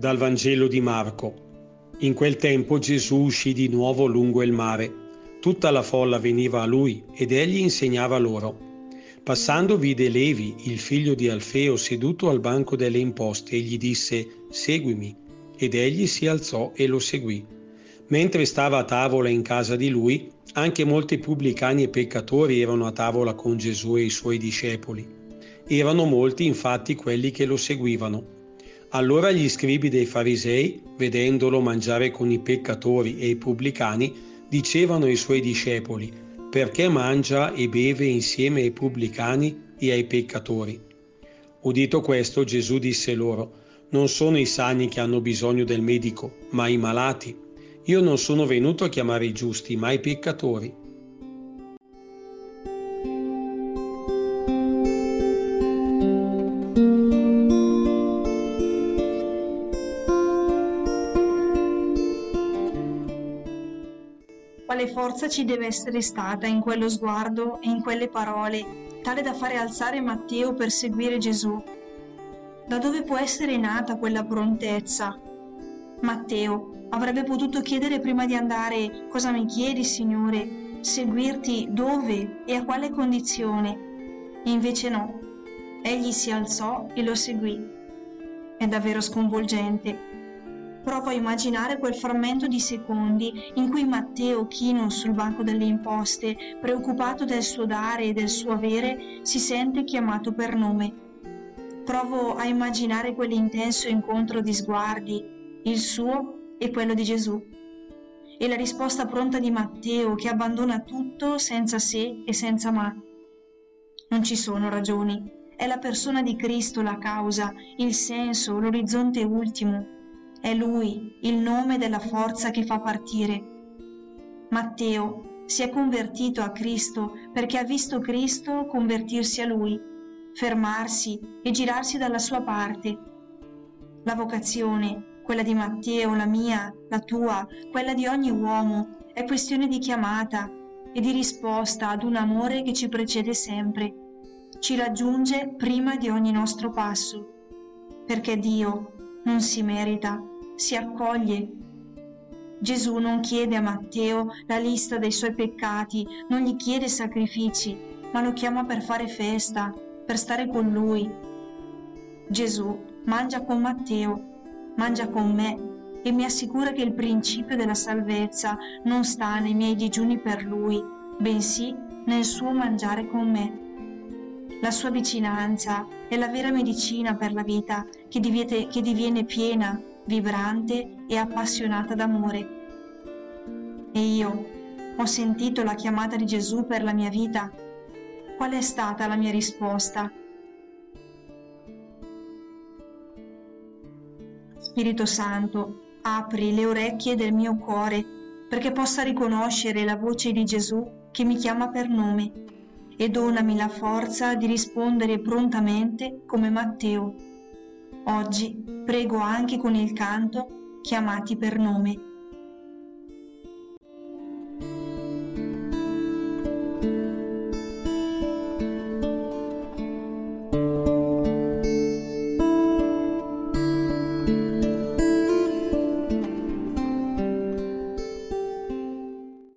Dal Vangelo di Marco. In quel tempo Gesù uscì di nuovo lungo il mare. Tutta la folla veniva a lui ed egli insegnava loro. Passando vide Levi, il figlio di Alfeo, seduto al banco delle imposte e gli disse Seguimi. Ed egli si alzò e lo seguì. Mentre stava a tavola in casa di lui, anche molti pubblicani e peccatori erano a tavola con Gesù e i suoi discepoli. Erano molti infatti quelli che lo seguivano allora gli scribi dei farisei, vedendolo mangiare con i peccatori e i pubblicani, dicevano ai suoi discepoli, perché mangia e beve insieme ai pubblicani e ai peccatori? Udito questo, Gesù disse loro, non sono i sani che hanno bisogno del medico, ma i malati. Io non sono venuto a chiamare i giusti, ma i peccatori. Quale forza ci deve essere stata in quello sguardo e in quelle parole, tale da fare alzare Matteo per seguire Gesù? Da dove può essere nata quella prontezza? Matteo avrebbe potuto chiedere prima di andare cosa mi chiedi, Signore, seguirti dove e a quale condizione. E invece no, egli si alzò e lo seguì. È davvero sconvolgente Provo a immaginare quel frammento di secondi in cui Matteo, chino sul banco delle imposte, preoccupato del suo dare e del suo avere, si sente chiamato per nome. Provo a immaginare quell'intenso incontro di sguardi, il suo e quello di Gesù. E la risposta pronta di Matteo che abbandona tutto senza se e senza ma. Non ci sono ragioni. È la persona di Cristo la causa, il senso, l'orizzonte ultimo è Lui il nome della forza che fa partire. Matteo si è convertito a Cristo perché ha visto Cristo convertirsi a Lui, fermarsi e girarsi dalla sua parte. La vocazione, quella di Matteo, la mia, la tua, quella di ogni uomo, è questione di chiamata e di risposta ad un amore che ci precede sempre, ci raggiunge prima di ogni nostro passo, perché Dio non si merita si accoglie. Gesù non chiede a Matteo la lista dei suoi peccati, non gli chiede sacrifici, ma lo chiama per fare festa, per stare con lui. Gesù mangia con Matteo, mangia con me e mi assicura che il principio della salvezza non sta nei miei digiuni per lui, bensì nel suo mangiare con me. La sua vicinanza è la vera medicina per la vita che diviene, che diviene piena vibrante e appassionata d'amore. E io ho sentito la chiamata di Gesù per la mia vita. Qual è stata la mia risposta? Spirito Santo, apri le orecchie del mio cuore perché possa riconoscere la voce di Gesù che mi chiama per nome e donami la forza di rispondere prontamente come Matteo Oggi prego anche con il canto chiamati per nome.